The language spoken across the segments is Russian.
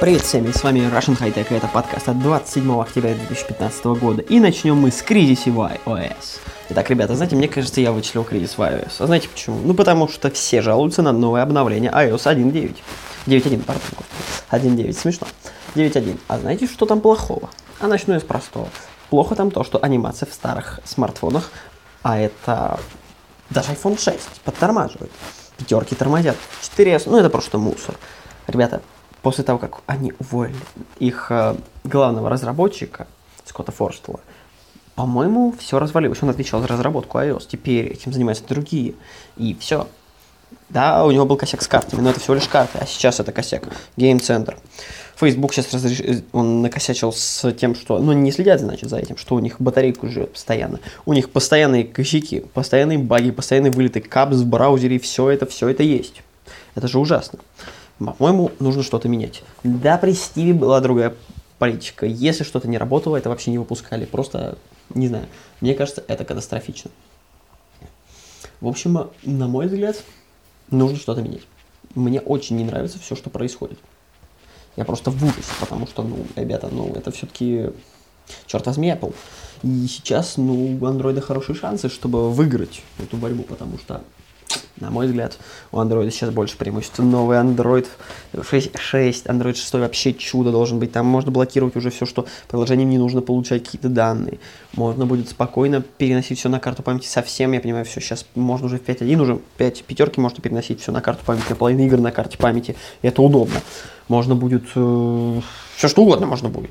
Привет всем, с вами Russian High Tech, и это подкаст от 27 октября 2015 года. И начнем мы с кризиса в iOS. Итак, ребята, знаете, мне кажется, я вычислил кризис в iOS. А знаете почему? Ну, потому что все жалуются на новое обновление iOS 1.9. 9.1, пардон. 1.9, смешно. 9.1. А знаете, что там плохого? А начну я с простого. Плохо там то, что анимация в старых смартфонах, а это даже iPhone 6 подтормаживает. Пятерки тормозят. 4S, ну это просто мусор. Ребята, после того, как они уволили их э, главного разработчика, Скотта Форстела, по-моему, все развалилось. Он отвечал за разработку iOS. Теперь этим занимаются другие. И все. Да, у него был косяк с картами, но это всего лишь карты, а сейчас это косяк. Гейм-центр. Facebook сейчас разреш... он накосячил с тем, что... Ну, не следят, значит, за этим, что у них батарейку живет постоянно. У них постоянные косяки, постоянные баги, постоянные вылеты капс в браузере, все это, все это есть. Это же ужасно. По-моему, нужно что-то менять. Да, при Стиве была другая политика. Если что-то не работало, это вообще не выпускали. Просто, не знаю, мне кажется, это катастрофично. В общем, на мой взгляд, нужно что-то менять. Мне очень не нравится все, что происходит. Я просто в ужасе, потому что, ну, ребята, ну, это все-таки, черт возьми, Apple. И сейчас, ну, у андроида хорошие шансы, чтобы выиграть эту борьбу, потому что на мой взгляд, у Android сейчас больше преимуществ. Новый Android 6, 6, Android 6 вообще чудо должен быть. Там можно блокировать уже все, что приложением не нужно получать какие-то данные. Можно будет спокойно переносить все на карту памяти совсем. Я понимаю, все, сейчас можно уже в 5.1, уже 5 пятерки можно переносить все на карту памяти, половина игр на карте памяти. Это удобно. Можно будет... Э, все что угодно можно будет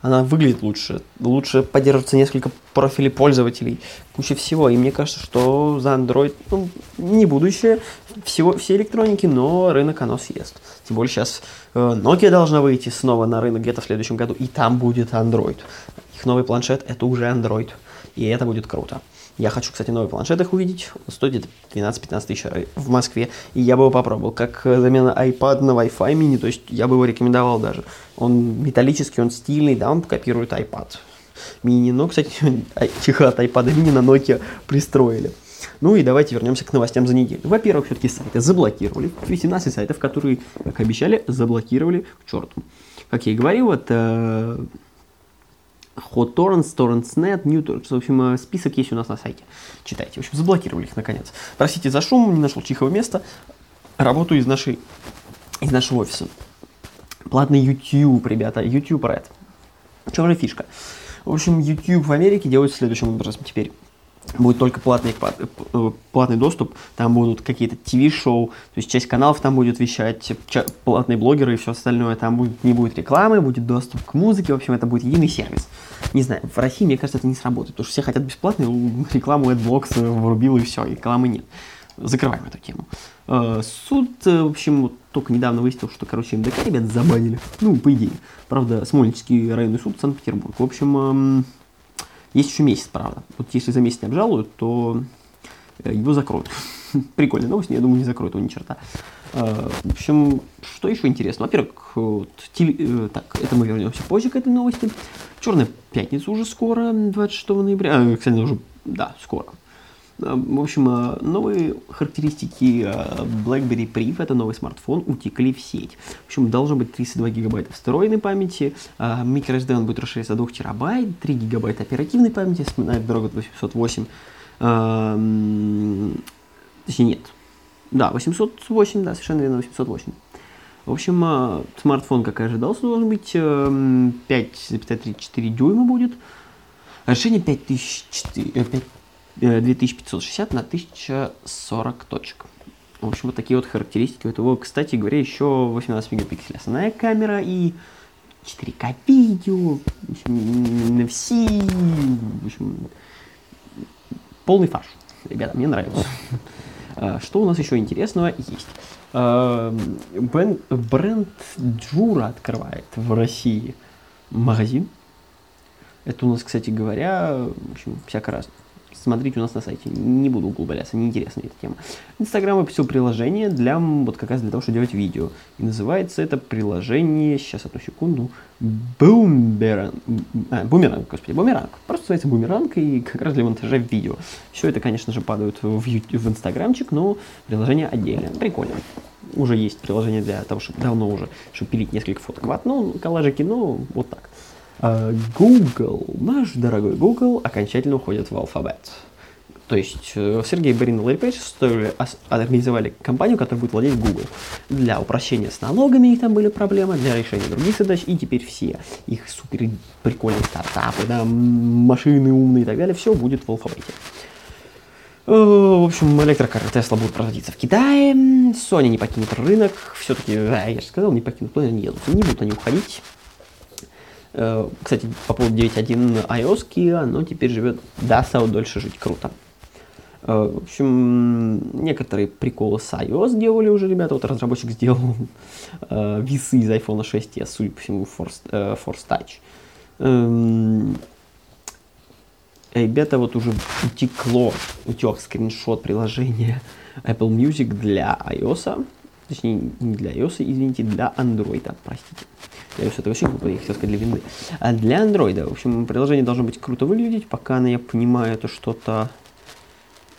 она выглядит лучше, лучше поддерживается несколько профилей пользователей, куча всего. И мне кажется, что за Android ну, не будущее всего, все электроники, но рынок оно съест. Тем более сейчас э, Nokia должна выйти снова на рынок где-то в следующем году, и там будет Android. Их новый планшет это уже Android, и это будет круто. Я хочу, кстати, новый планшет их увидеть. Стоит где-то 12-15 тысяч в Москве. И я бы его попробовал. Как замена iPad на Wi-Fi mini. То есть я бы его рекомендовал даже. Он металлический, он стильный, да, он копирует iPad mini. Но, кстати, чехла от iPad mini на Nokia пристроили. Ну и давайте вернемся к новостям за неделю. Во-первых, все-таки сайты заблокировали. 18 сайтов, которые, как обещали, заблокировали к черту. Как я и говорил, это Hot Torrents, Torrents.net, New Torrents. В общем, э, список есть у нас на сайте. Читайте. В общем, заблокировали их наконец. Простите за шум, не нашел тихого места. Работаю из, нашей, из нашего офиса. Платный YouTube, ребята. YouTube Red. В же фишка? В общем, YouTube в Америке делают следующим образом теперь будет только платный, э, платный доступ, там будут какие-то ТВ-шоу, то есть часть каналов там будет вещать, платные блогеры и все остальное, там будет, не будет рекламы, будет доступ к музыке, в общем, это будет единый сервис. Не знаю, в России, мне кажется, это не сработает, потому что все хотят бесплатно, рекламу AdBlocks врубил и все, рекламы нет. Закрываем эту тему. Э, суд, э, в общем, только недавно выяснил, что, короче, МДК ребят забанили. Ну, по идее. Правда, Смольнический районный суд Санкт-Петербург. В общем, эм, есть еще месяц, правда. Вот если за месяц не обжалуют, то э, его закроют. Прикольная новость, но я думаю, не закроют его ни черта. Э, в общем, что еще интересно? Во-первых, вот, теле... Э, так, это мы вернемся позже к этой новости. Черная пятница уже скоро, 26 ноября. А, кстати, уже, да, скоро. В общем, новые характеристики BlackBerry Priv, это новый смартфон, утекли в сеть. В общем, должно быть 32 гигабайта встроенной памяти, microSD он будет расширяться до 2 терабайт, 3 гигабайта оперативной памяти, Snapdragon 808, точнее нет, да, 808, да, совершенно верно, 808. В общем, смартфон, как и ожидался, должен быть 5,34 дюйма будет. Решение 5004, 5, 2560 на 1040 точек. В общем, вот такие вот характеристики у этого. Кстати говоря, еще 18 мегапикселей основная камера и 4К видео, в общем, NFC, в общем, полный фарш. Ребята, мне нравится. А, что у нас еще интересного есть? А, бренд, Джура открывает в России магазин. Это у нас, кстати говоря, в общем, всяко раз. Смотрите у нас на сайте. Не буду углубляться, неинтересна эта тема. Инстаграм выпустил приложение для, вот как раз для того, чтобы делать видео. И называется это приложение, сейчас, одну секунду, Бумеранг. А, бумеранг, господи, бумеранг. Просто называется бумеранг и как раз для монтажа видео. Все это, конечно же, падает в, YouTube, в инстаграмчик, но приложение отдельное. Прикольно. Уже есть приложение для того, чтобы давно уже, чтобы пилить несколько фоток в одно, коллажики, но вот так. А, Google, наш дорогой Google, окончательно уходит в алфабет. То есть э, Сергей Барин и Ларри Пейдж стоили- организовали компанию, которая будет владеть Google. Для упрощения с налогами их там были проблемы, для решения других задач, и теперь все их супер прикольные стартапы, да, машины умные и так далее, все будет в алфавите. Э, В общем, электрокары Тесла будут производиться в Китае, Sony не покинет рынок, все-таки, я же сказал, не покинут, но они едут, не будут они уходить. Э, Кстати, по поводу 9.1 iOS Kia, оно теперь живет, да, стало дольше жить, круто. Э, В общем, некоторые приколы с iOS делали уже ребята. Вот разработчик сделал э, весы из iPhone 6s, судя по всему, Force, э, Force Touch. Эм, Ребята, вот уже утекло, утек скриншот приложения Apple Music для iOS. Точнее, не для iOS, извините, для Android, простите. Для iOS это вообще глупо, я хотел сказать для винды. А для Android, в общем, приложение должно быть круто выглядеть. Пока я понимаю, это что-то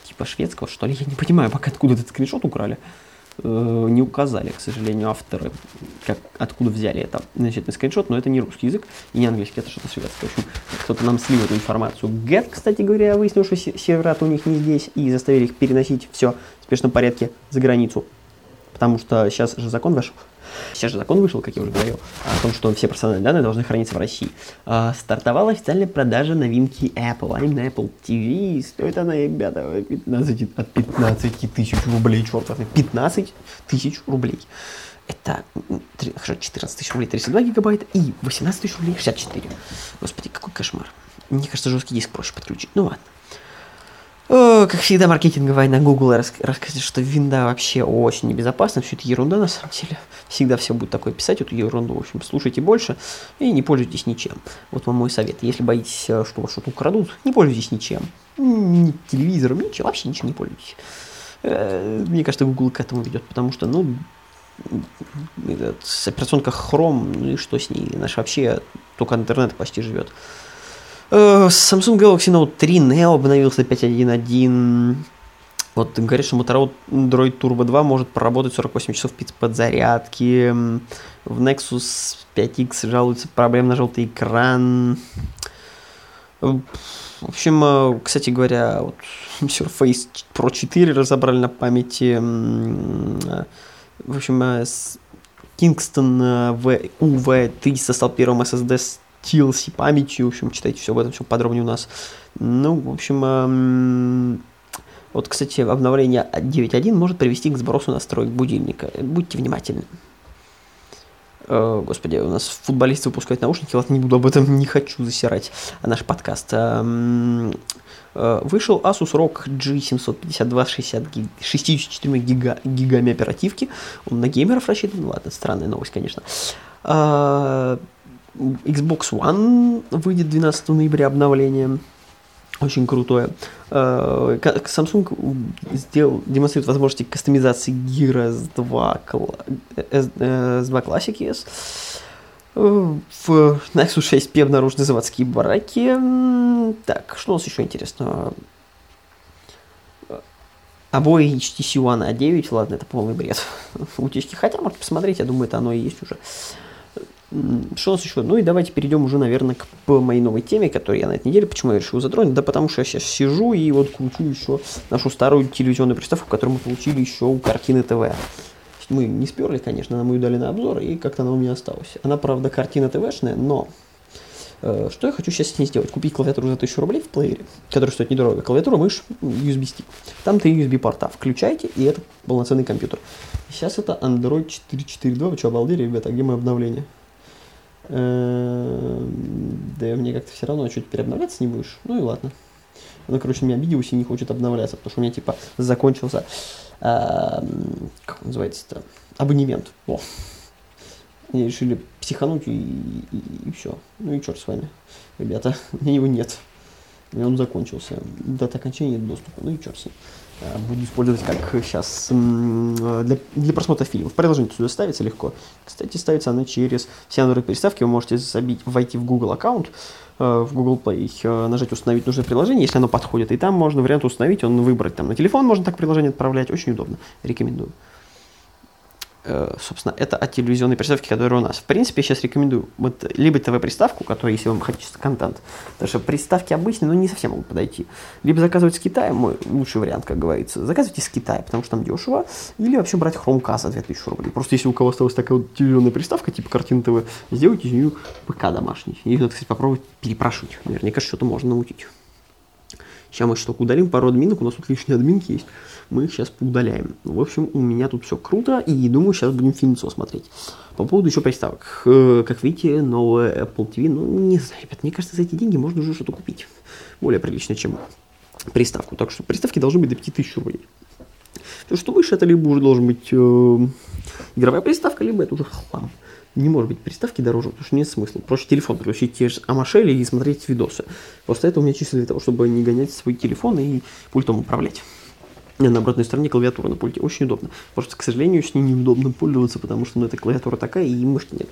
типа шведского, что ли. Я не понимаю, пока откуда этот скриншот украли. Э, Не указали, к сожалению, авторы, как, откуда взяли это значит, скриншот, но это не русский язык и не английский, это что-то шведское. В общем, кто-то нам слил эту информацию. Get, кстати говоря, выяснил, что се- сервера у них не здесь, и заставили их переносить все в спешном порядке за границу. Потому что сейчас же закон вышел. Сейчас же закон вышел, как я уже говорил, о том, что все персональные данные должны храниться в России. А, стартовала официальная продажа новинки Apple, а именно Apple TV. Стоит она, ребята, 15, от 15 тысяч рублей, черт возьми, 15 тысяч рублей. Это хорошо, 14 тысяч рублей 32 гигабайта и 18 тысяч рублей 64. Господи, какой кошмар. Мне кажется, жесткий диск проще подключить. Ну ладно. Как всегда, маркетинговая на Google рас- рассказывает, что винда вообще очень небезопасна. Все это ерунда на самом деле. Всегда все будет такое писать, эту ерунду. В общем, слушайте больше и не пользуйтесь ничем. Вот вам мой совет. Если боитесь, э, что вас что-то украдут, не пользуйтесь ничем. Ни телевизором, ничего, вообще ничем не пользуйтесь. Э, Мне кажется, Google к этому ведет, потому что, ну, этот, операционка Chrome, ну и что с ней? Наш вообще только интернет почти живет. Э, Samsung Galaxy Note 3 Neo обновился 5.1.1. Вот говорят, что Motorola Android Turbo 2 может проработать 48 часов подзарядки. В Nexus 5X жалуется проблем на желтый экран. В общем, э, кстати говоря, вот Surface Pro 4 разобрали на памяти. Э, В общем, Kingston э, V- UV300 стал первым SSD с TLC памятью. В общем, читайте все об этом все подробнее у нас. Ну, в общем, эм, вот, кстати, обновление 9.1 может привести к сбросу настроек будильника. Будьте внимательны. Э, Господи, у нас футболисты выпускают наушники, ладно, не буду об этом, не хочу засирать наш подкаст. Эм, э, Вышел Asus ROG G752 с 60 гиг- 64 гига, гигами оперативки. Он на геймеров рассчитан, ладно, странная новость, конечно. А, Xbox One выйдет 12 ноября обновление. Очень крутое. Э, Samsung сделал, демонстрирует возможности кастомизации Gear S2, кла- S- э, S2 Classic yes. Э, В Nexus 6P обнаружены заводские бараки. Так, что у нас еще интересного? Обои HTC One A9, ладно, это полный бред. Утечки. Хотя, можете посмотреть, я думаю, это оно и есть уже. Что у нас еще? Ну и давайте перейдем уже, наверное, к моей новой теме, которую я на этой неделе, почему я решил затронуть? Да потому что я сейчас сижу и вот кручу еще нашу старую телевизионную приставку, которую мы получили еще у картины ТВ. Мы не сперли, конечно, нам ее дали на обзор, и как-то она у меня осталась. Она, правда, картина ТВшная, но э, что я хочу сейчас с ней сделать? Купить клавиатуру за 1000 рублей в плеере, которая стоит недорого. Клавиатура, мышь, USB стик. Там три USB порта. Включайте, и это полноценный компьютер. Сейчас это Android 4.4.2. Вы что, обалдели, ребята? А Где мое обновление? Эм, Да мне как-то все равно, что теперь не будешь? Ну и ладно. Она, короче, меня обиделась и не хочет обновляться, потому что у меня, типа, закончился, эм, как называется-то, абонемент. О. Они решили психануть и, все. Ну и черт с вами, ребята, у меня его нет. И он закончился. Дата окончания доступа. Ну и черт с ним. Э, Буду использовать как сейчас для, для просмотра фильмов. Приложение сюда ставится легко. Кстати, ставится оно через все Android приставки. Вы можете забить, войти в Google аккаунт, э, в Google Play, э, нажать установить нужное приложение, если оно подходит. И там можно вариант установить, он выбрать. Там на телефон можно так приложение отправлять. Очень удобно. Рекомендую. Э, собственно, это от телевизионной приставки, которая у нас. В принципе, я сейчас рекомендую вот либо ТВ-приставку, которая, если вам хотите контент, потому что приставки обычные, но не совсем могут подойти. Либо заказывать с Китая, мой лучший вариант, как говорится. Заказывайте с Китая, потому что там дешево. Или вообще брать Chromecast за 2000 рублей. Просто если у кого осталась такая вот телевизионная приставка, типа картин ТВ, сделайте из нее ПК домашний. И надо, кстати, попробовать перепрошить. Наверняка что-то можно научить. Сейчас мы что-то удалим, пару админок, у нас тут лишние админки есть мы их сейчас поудаляем. В общем, у меня тут все круто, и думаю, сейчас будем фильмцо смотреть. По поводу еще приставок. Как видите, новая Apple TV, ну, не знаю, ребят, мне кажется, за эти деньги можно уже что-то купить. Более приличное, чем приставку. Так что приставки должны быть до 5000 рублей. То, что выше, это либо уже должен быть э, игровая приставка, либо это уже хлам. Не может быть приставки дороже, потому что нет смысла. Проще телефон подключить те же Амашели и смотреть видосы. Просто это у меня чисто для того, чтобы не гонять свой телефон и пультом управлять на обратной стороне клавиатура на пульте. Очень удобно. Просто, к сожалению, с ней неудобно пользоваться, потому что ну, эта клавиатура такая, и мышки нет.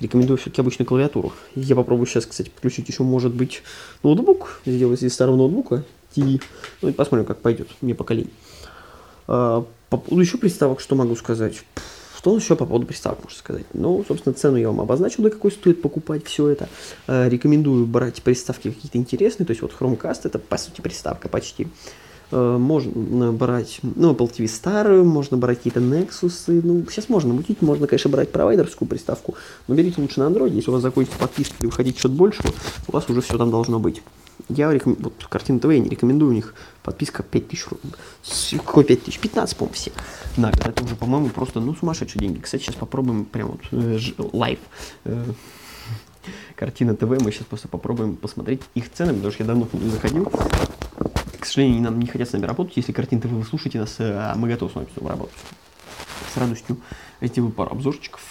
Рекомендую все-таки обычную клавиатуру. Я попробую сейчас, кстати, подключить еще, может быть, ноутбук. Сделать из старого ноутбука TV. Ну и посмотрим, как пойдет. Мне пока. А, по поводу еще приставок, что могу сказать? Что еще по поводу приставок можно сказать? Ну, собственно, цену я вам обозначил, до какой стоит покупать все это. А, рекомендую брать приставки какие-то интересные. То есть вот Chromecast это, по сути, приставка почти. Э, можно брать, ну, Apple TV старую, можно брать какие-то Nexus, ну, сейчас можно мутить, можно, конечно, брать провайдерскую приставку, но берите лучше на Android, если у вас закончится подписка и вы хотите что-то большего, у вас уже все там должно быть. Я рекомендую, вот картина ТВ я не рекомендую, у них подписка 5000 рублей. Какой 5000? 15, по-моему, все. На. Это уже, по-моему, просто, ну, сумасшедшие деньги. Кстати, сейчас попробуем прям вот э, лайв. Э, картина ТВ, мы сейчас просто попробуем посмотреть их цены, потому что я давно не заходил сожалению, нам не хотят с нами работать. Если картинки вы слушаете нас, э, мы готовы с вами работать. С радостью эти пару обзорчиков.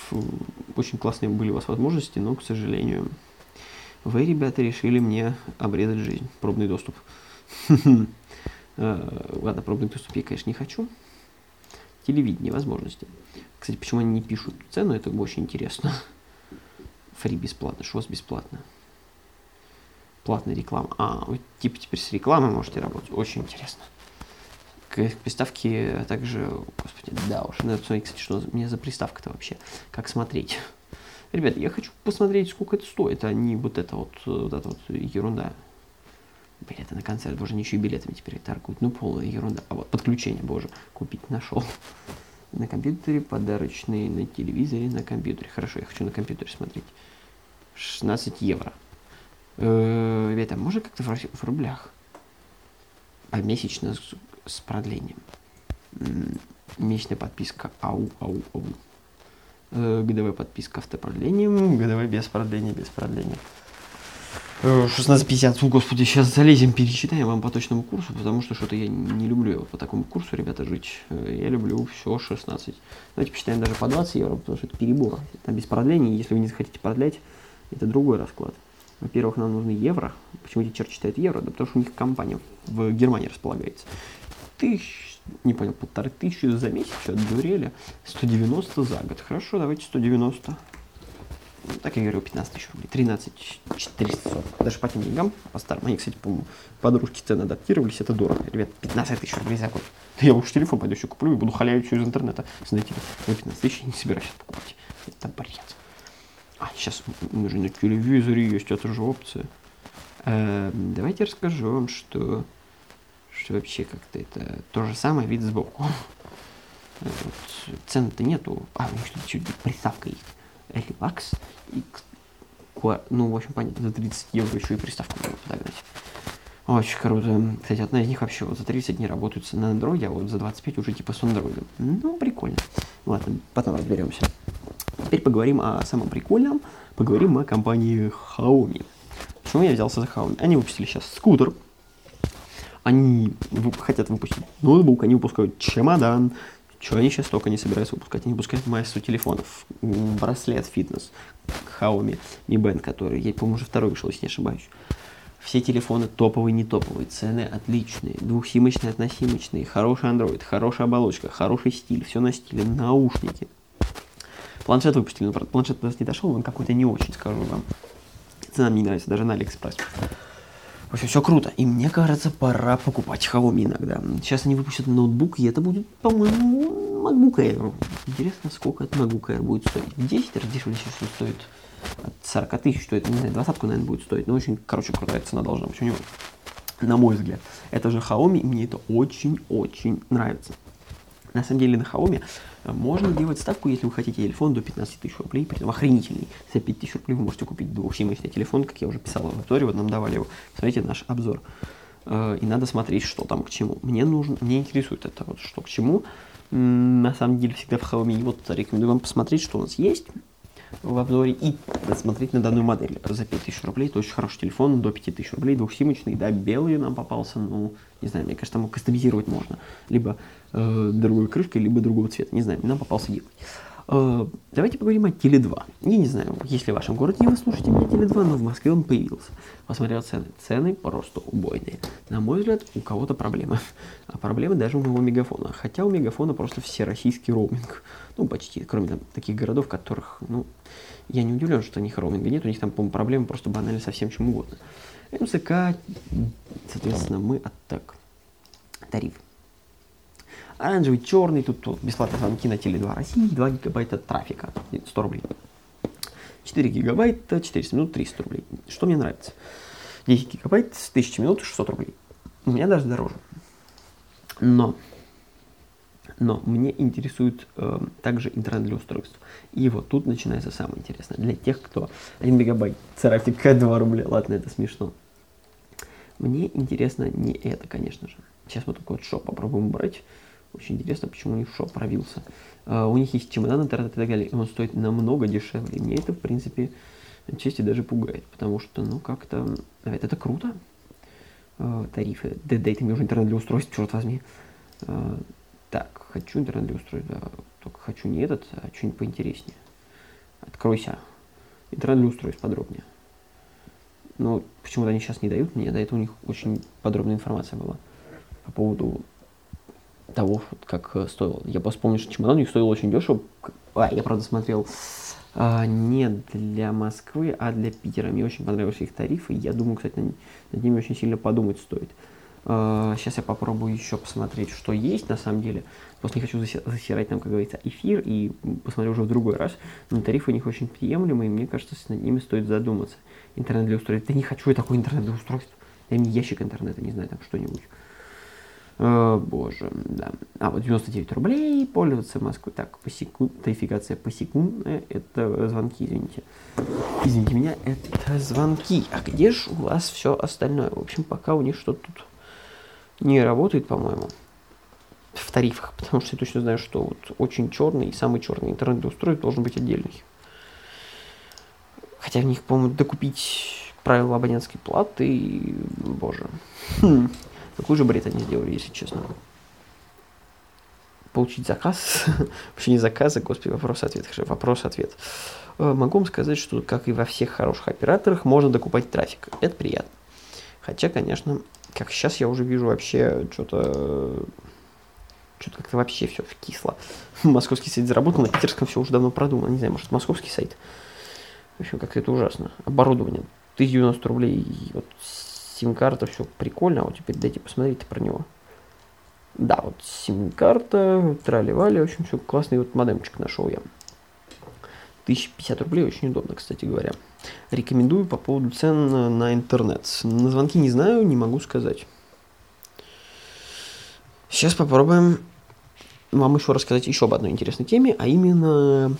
Очень классные были у вас возможности, но, к сожалению, вы, ребята, решили мне обрезать жизнь. Пробный доступ. Э, ладно, пробный доступ я, конечно, не хочу. Телевидение, возможности. Кстати, почему они не пишут цену, это очень интересно. Фри бесплатно, вас бесплатно? платная реклама. А, вы типа теперь с рекламой можете работать. Очень интересно. К приставке также, господи, да уж, надо посмотреть, кстати, что у меня за приставка-то вообще. Как смотреть. Ребят, я хочу посмотреть, сколько это стоит, а не вот это вот, вот эта вот ерунда. Билеты на концерт, боже, ничего билетами теперь торгуют. Ну, полная ерунда. А вот подключение, боже, купить нашел. На компьютере подарочные, на телевизоре, на компьютере. Хорошо, я хочу на компьютере смотреть. 16 евро. Э, ребята, можно как-то в рублях? А месячно с, с продлением. Месячная подписка ау, ау, ау. Э, годовая подписка автопродлением, годовая без продления, без продления. 16.50, э, господи, сейчас залезем, перечитаем вам по точному курсу, потому что что-то я не люблю вот по такому курсу, ребята, жить. Я люблю все 16. Давайте посчитаем даже по 20 евро, потому что это перебор. Там без продления, если вы не захотите продлять, это другой расклад. Во-первых, нам нужны евро. Почему эти черт читают евро? Да потому что у них компания в Германии располагается. Тысяч, не понял, полторы тысячи за месяц, что, дурели? 190 за год. Хорошо, давайте 190. Ну, так я говорю, 15 тысяч рублей. 13 440. Даже по тем деньгам, по старым. Они, кстати, по подружки цены адаптировались, это дорого. Ребят, 15 тысяч рублей за год. Да я уж телефон пойду еще куплю и буду халявить все из интернета. Знаете, я 15 тысяч не собираюсь покупать. Это бред. А, сейчас уже на телевизоре есть, это же опция. Э, давайте расскажу вам, что, что вообще как-то это то же самое, вид сбоку. Э, вот, цен-то нету. А, у них чуть приставка есть. Релакс. И, ну, в общем, понятно, за 30 евро еще и приставку можно подогнать. Очень круто. Кстати, одна из них вообще вот за 30 не работает на андроиде, а вот за 25 уже типа с андроидом. Ну, прикольно. Ладно, потом разберемся. Теперь поговорим о самом прикольном. Поговорим о компании Xiaomi. Почему я взялся за Xiaomi? Они выпустили сейчас скутер. Они хотят выпустить ноутбук, они выпускают чемодан. Что они сейчас только не собираются выпускать? Они выпускают массу телефонов. Браслет фитнес Xiaomi Mi Band, который, я, по-моему, уже второй вышел, если не ошибаюсь. Все телефоны топовые, не топовые, цены отличные, двухсимочные, односимочные, хороший Android, хорошая оболочка, хороший стиль, все на стиле, наушники. Планшет выпустили, но планшет до нас не дошел, он какой-то не очень, скажу вам. Цена мне не нравится, даже на Алиэкспресс. В общем, все круто. И мне кажется, пора покупать Xiaomi иногда. Сейчас они выпустят ноутбук, и это будет, по-моему, MacBook Air. Интересно, сколько этот MacBook Air будет стоить. В 10 раз дешевле сейчас стоит от 40 тысяч, стоит, не знаю, двадцатку, наверное, будет стоить. Но очень, короче, крутая цена должна быть у него. На мой взгляд. Это же Xiaomi, и мне это очень-очень нравится. На самом деле на Xiaomi э, можно делать ставку, если вы хотите телефон до 15 тысяч рублей, при этом охренительный. За 5 тысяч рублей вы можете купить двухсимочный телефон, как я уже писал в обзоре, вот нам давали его. Смотрите наш обзор. Э, И надо смотреть, что там к чему. Мне нужно, мне интересует это вот что к чему. На самом деле всегда в Xiaomi. И вот рекомендую вам посмотреть, что у нас есть в обзоре и посмотреть на данную модель за 5000 рублей. Это очень хороший телефон, до 5000 рублей, двухсимочный, да, белый нам попался, ну, не знаю, мне кажется, там кастомизировать можно. Либо э, другой крышкой, либо другого цвета, не знаю, нам попался белый. Э, давайте поговорим о Теле2. Я не знаю, если в вашем городе вы слушаете меня Теле2, но в Москве он появился. Посмотрел цены. Цены просто убойные. На мой взгляд, у кого-то проблемы. А проблемы даже у моего мегафона. Хотя у мегафона просто всероссийский роуминг. Ну, почти, кроме там, таких городов, которых, ну, я не удивлен, что у них роуминга нет. У них там, по-моему, проблемы просто банально со всем чем угодно. МСК, соответственно, мы от так. Тариф. Оранжевый, черный, тут, тут бесплатные звонки на Теле2 России, 2 гигабайта трафика, 100 рублей. 4 гигабайта, 400 минут, 300 рублей. Что мне нравится? 10 гигабайт, 1000 минут, 600 рублей. У меня даже дороже. Но, но мне интересует э, также интернет для устройств. И вот тут начинается самое интересное. Для тех, кто 1 мегабайт, трафика 2 рубля. Ладно, это смешно. Мне интересно не это, конечно же. Сейчас мы такой вот шоп попробуем брать. Очень интересно, почему у них шоп провился. Uh, у них есть чемодан, интернет и так далее, и он стоит намного дешевле. Мне это, в принципе, отчасти даже пугает, потому что, ну, как-то... Это, это круто. Uh, тарифы. Да, дайте мне уже интернет для устройств, черт возьми. Так, хочу интернет для устройств, да. Только хочу не этот, а что-нибудь поинтереснее. Откройся. Интернет для устройств подробнее. Но почему-то они сейчас не дают мне, до этого у них очень подробная информация была по поводу того, как э, стоил. Я просто помню, что чемодан у них стоил очень дешево. А, я, правда, смотрел а, не для Москвы, а для Питера. Мне очень понравились их тарифы. Я думаю, кстати, над, над ними очень сильно подумать стоит. А, сейчас я попробую еще посмотреть, что есть на самом деле. Просто не хочу заси- засирать там, как говорится, эфир и посмотрю уже в другой раз. Но тарифы у них очень приемлемые, и мне кажется, над ними стоит задуматься. Интернет для устройств. Да не хочу я такой интернет для устройств. Дай мне ящик интернета, не знаю, там что-нибудь. О, боже, да. А, вот 99 рублей, пользоваться Москвой. Так, посеку... тарификация посекундная, это звонки, извините. Извините меня, это звонки. А где же у вас все остальное? В общем, пока у них что-то тут не работает, по-моему, в тарифах, потому что я точно знаю, что вот очень черный и самый черный интернет для устройств должен быть отдельный. Хотя в них, по-моему, докупить правила абонентской платы, боже. Хм. Какой же бред они сделали, если честно. Получить заказ, вообще не заказ, а, господи, вопрос-ответ, вопрос-ответ. Э, Могу вам сказать, что, как и во всех хороших операторах, можно докупать трафик. Это приятно. Хотя, конечно, как сейчас я уже вижу вообще что-то... Что-то как-то вообще все кисло. Московский сайт заработал, на питерском все уже давно продумано. Не знаю, может, московский сайт. В общем, как-то это ужасно. Оборудование. 1090 рублей. Вот сим-карта, все прикольно, а вот теперь дайте посмотреть про него. Да, вот сим-карта, трали-вали, в общем, все классный вот модемчик нашел я. 1050 рублей, очень удобно, кстати говоря. Рекомендую по поводу цен на интернет. На звонки не знаю, не могу сказать. Сейчас попробуем вам еще рассказать еще об одной интересной теме, а именно...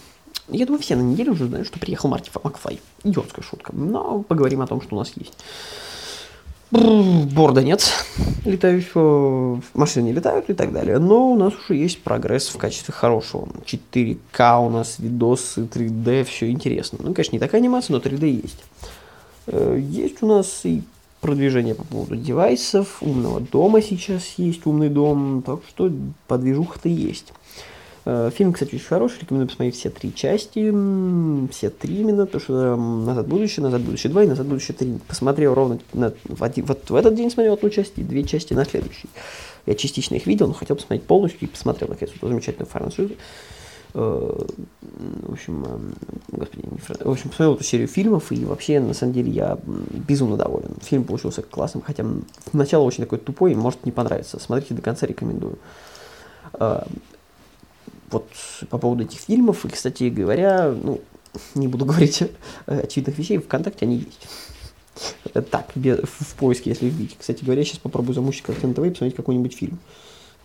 Я думаю, все на неделе уже знают, что приехал Марти Макфлай. Идиотская шутка. Но поговорим о том, что у нас есть. Борда нет, летающего, машины не летают и так далее. Но у нас уже есть прогресс в качестве хорошего. 4К у нас, видосы, 3D, все интересно. Ну, конечно, не такая анимация, но 3D есть. Есть у нас и продвижение по поводу девайсов, умного дома сейчас есть умный дом, так что подвижуха-то есть. Э, Фильм, кстати, очень хороший, рекомендую посмотреть все три части, все три именно, потому что м, «Назад в будущее», «Назад в будущее 2» и «Назад в будущее 3». Посмотрел ровно на- один- вот в этот день смотрел одну часть и две части на следующий. Я частично их видел, но хотел посмотреть полностью и посмотрел, наконец, эту замечательную франшизу. Э, В общем, эм, господи, не фра- в общем, посмотрел эту серию фильмов, и вообще, на самом деле, я безумно доволен. Фильм получился классным, хотя начало очень такой тупой, и может не понравится. Смотрите до конца, рекомендую. Вот по поводу этих фильмов, и, кстати говоря, ну, не буду говорить очевидных вещей, ВКонтакте они есть. Так, в поиске, если вбить. Кстати говоря, сейчас попробую замучить как-то на ТВ и посмотреть какой-нибудь фильм.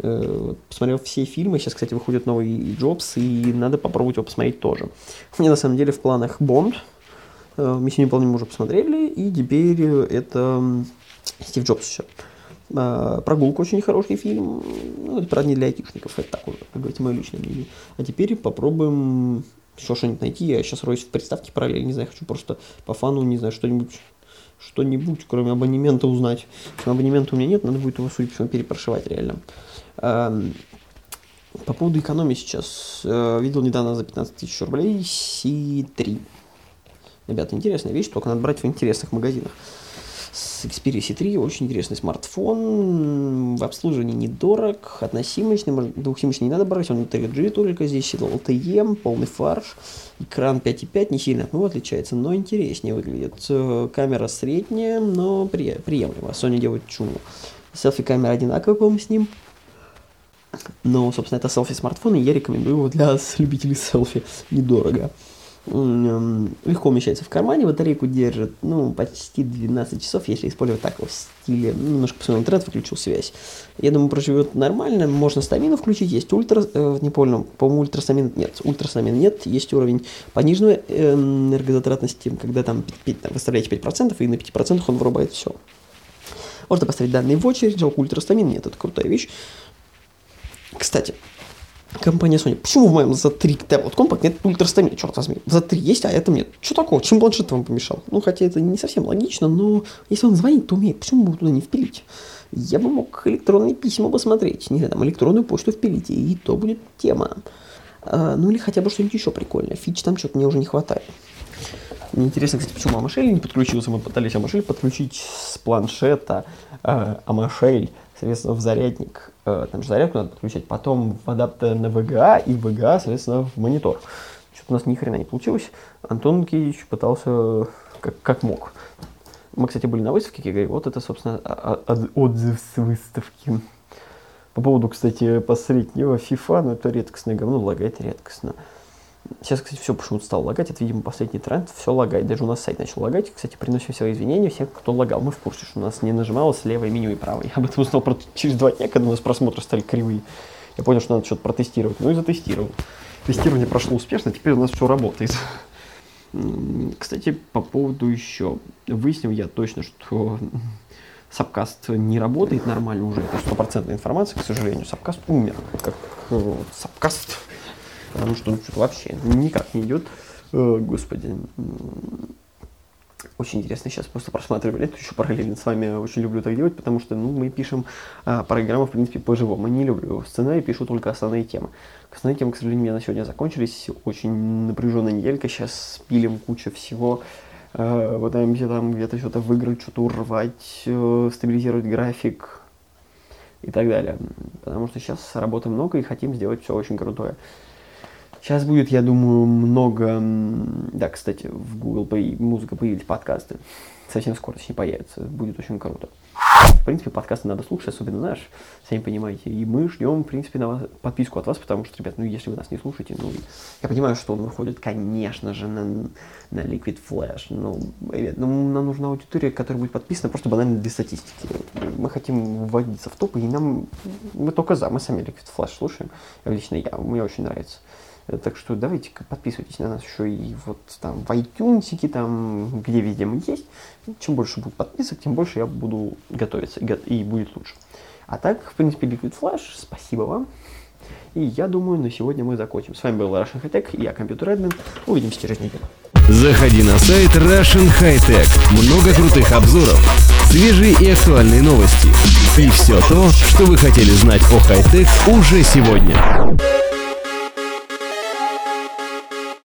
Э, Посмотрел все фильмы, сейчас, кстати, выходит новый Джобс, и надо попробовать его посмотреть тоже. У меня, на самом деле, в планах Бонд, э, «Миссию невыполнима» уже посмотрели, и теперь э, это Стив Джобс еще. А, Прогулка очень хороший фильм. Ну, это, правда, не для айтишников, это так как говорите, мое личное мнение. А теперь попробуем еще что-нибудь найти. Я сейчас роюсь в приставке параллельно, не знаю, хочу просто по фану, не знаю, что-нибудь что-нибудь, кроме абонемента, узнать. Абонемента у меня нет, надо будет его, судя по всему, перепрошивать реально. По поводу экономии сейчас. э, Видел недавно за 15 тысяч рублей C3. Ребята, интересная вещь, только надо брать в интересных магазинах. С Xperia C3 очень интересный смартфон, в обслуживании недорог, односимочный, может, двухсимочный не надо брать, он 3G только здесь, LTE, полный фарш, экран 5.5 не сильно от него отличается, но интереснее выглядит. Э, Камера средняя, но при- приемлемо, Sony делает чуму. Селфи-камера одинаковая, по-моему, с ним. Но, собственно, это селфи-смартфон, и я рекомендую его для любителей селфи. Недорого. М, Легко умещается в кармане, батарейку держит, ну, почти 12 часов, если использовать так, в стиле, ну, немножко посмотрел интернет, выключил связь. Я думаю, проживет нормально, можно стамину включить, есть ультра, э, не понял, по-моему, ультрастамин нет, ультрастамин нет, есть уровень пониженной э, энергозатратности, когда там, пи- пи- там выставляете 5%, и на 5% он вырубает все. Можно поставить данные в очередь, жалко ультрастамин нет, это крутая вещь. Кстати, компания Sony, почему в моем Z3 Tablet Compact нет ультрастамина, черт возьми? В Z3 есть, а этом нет. Что такого? Чем планшет вам помешал? Ну, хотя это не совсем логично, но если он звонит, то умеет, почему бы туда не впилить? Я бы мог электронные письма посмотреть, не знаю, там электронную почту впилить, и то будет тема. А, ну или хотя бы что-нибудь еще прикольное. Фич там что-то мне уже не хватает. Мне интересно, кстати, почему Амашель не подключился. Мы пытались Амашель подключить с планшета э, Амашель, соответственно, в зарядник. Э, там же зарядку надо подключать. Потом в адаптер на VGA и VGA, соответственно, в монитор. Что-то у нас ни хрена не получилось. Антон Кич пытался как, как мог. Мы, кстати, были на выставке, говорю, вот это, собственно, от- отзыв с выставки. По поводу, кстати, последнего FIFA, ну это редкостное говно, лагает редкостно. Сейчас, кстати, все почему-то стало лагать. Это, видимо, последний тренд. Все лагает. Даже у нас сайт начал лагать. Кстати, приносим все извинения всем, кто лагал. Мы в курсе, что у нас не нажималось левое меню и правое. Я об этом узнал про- через два дня, когда у нас просмотры стали кривые. Я понял, что надо что-то протестировать. Ну и затестировал. Тестирование прошло успешно, теперь у нас все работает. Кстати, по поводу еще. Выяснил я точно, что Сапкаст не работает нормально уже. Это стопроцентная информация, к сожалению. Сапкаст умер. Как э, Сапкаст. Потому что что-то вообще никак не идет. Э, господи. Очень интересно сейчас просто просматривали это еще параллельно с вами. Очень люблю так делать, потому что ну, мы пишем а, программу, в принципе, по-живому. Не люблю сценарий, пишу только основные темы. Основные темы, к сожалению, у меня на сегодня закончились. Очень напряженная неделька. Сейчас пилим кучу всего. Э, пытаемся там где-то что-то выиграть, что-то урвать, э, стабилизировать график и так далее. Потому что сейчас работы много и хотим сделать все очень крутое. Сейчас будет, я думаю, много... Да, кстати, в Google Play музыка появились подкасты. Совсем скоро с ней появится. Будет очень круто. В принципе, подкасты надо слушать, особенно наш, сами понимаете. И мы ждем, в принципе, на вас, подписку от вас, потому что, ребят, ну, если вы нас не слушаете, ну, я понимаю, что он выходит, конечно же, на, на Liquid Flash. Ну, ребят, ну, нам нужна аудитория, которая будет подписана просто банально для статистики. Мы хотим вводиться в топ, и нам... Мы только за, мы сами Liquid Flash слушаем. Лично я, мне очень нравится. Э, Так что давайте-ка подписывайтесь на нас еще и вот там в iTunes, там, где мы есть. Чем больше будет подписок, тем больше я буду готовиться и, го- и будет лучше. А так, в принципе, Liquid Flash, спасибо вам. И я думаю, на сегодня мы закончим. С вами был Russian High Tech, я компьютер админ. Увидимся через неделю. Заходи на сайт Russian High Tech. Много крутых обзоров, свежие и актуальные новости. И все то, что вы хотели знать о хай-тек уже сегодня.